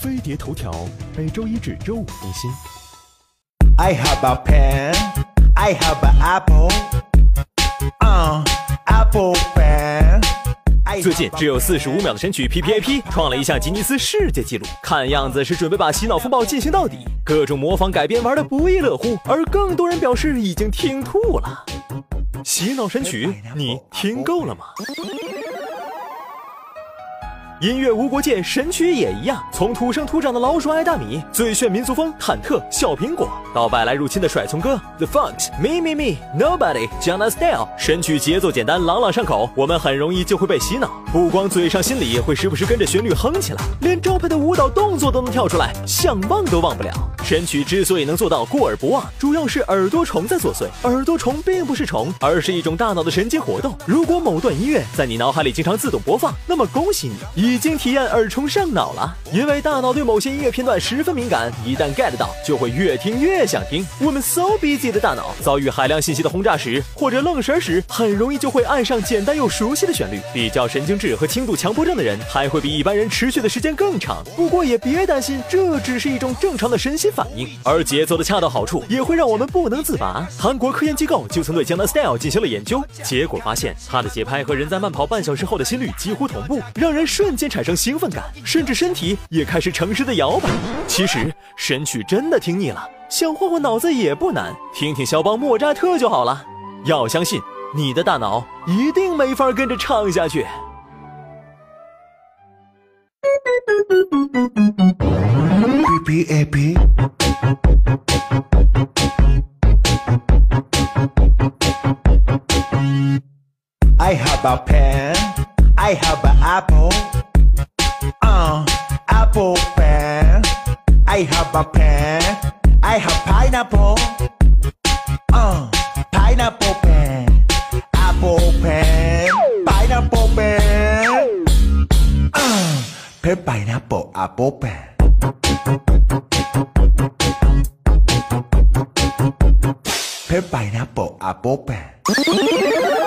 飞碟头条每周一至周五更新。I have a pen. I have an apple. Uh, apple pen. 最近只有四十五秒的神曲 PPAP 创了一项吉尼斯世界纪录，看样子是准备把洗脑风暴进行到底，各种模仿改编玩的不亦乐乎，而更多人表示已经听吐了。洗脑神曲，你听够了吗？音乐无国界，神曲也一样。从土生土长的老鼠爱大米、最炫民族风、忐忑、小苹果，到外来入侵的甩葱歌、The Funk Me Me Me、Nobody、Jana Style，神曲节奏简单，朗朗上口，我们很容易就会被洗脑。不光嘴上心里会时不时跟着旋律哼起来，连招牌的舞蹈动作都能跳出来，想忘都忘不了。神曲之所以能做到过耳不忘，主要是耳朵虫在作祟。耳朵虫并不是虫，而是一种大脑的神经活动。如果某段音乐在你脑海里经常自动播放，那么恭喜你，一已经体验耳虫上脑了。因为大脑对某些音乐片段十分敏感，一旦 get 到，就会越听越想听。我们 so busy 的大脑遭遇海量信息的轰炸时，或者愣神时，很容易就会爱上简单又熟悉的旋律。比较神经质和轻度强迫症的人，还会比一般人持续的时间更长。不过也别担心，这只是一种正常的身心反应，而节奏的恰到好处也会让我们不能自拔。韩国科研机构就曾对江南 Style 进行了研究，结果发现它的节拍和人在慢跑半小时后的心率几乎同步，让人瞬间产生兴奋感，甚至身体也开始诚实的摇摆。其实神曲真的听腻了，想换换脑子也不难，听听肖邦、莫扎特就好了。要相信你的大脑一定没法跟着唱下去。I have a pen. I have an apple. pineapple pan. I have a pan. I have pineapple. Uh, pineapple pan. Apple pan. Pineapple pan. Uh, pineapple apple pan. เพปไปนะ apple pen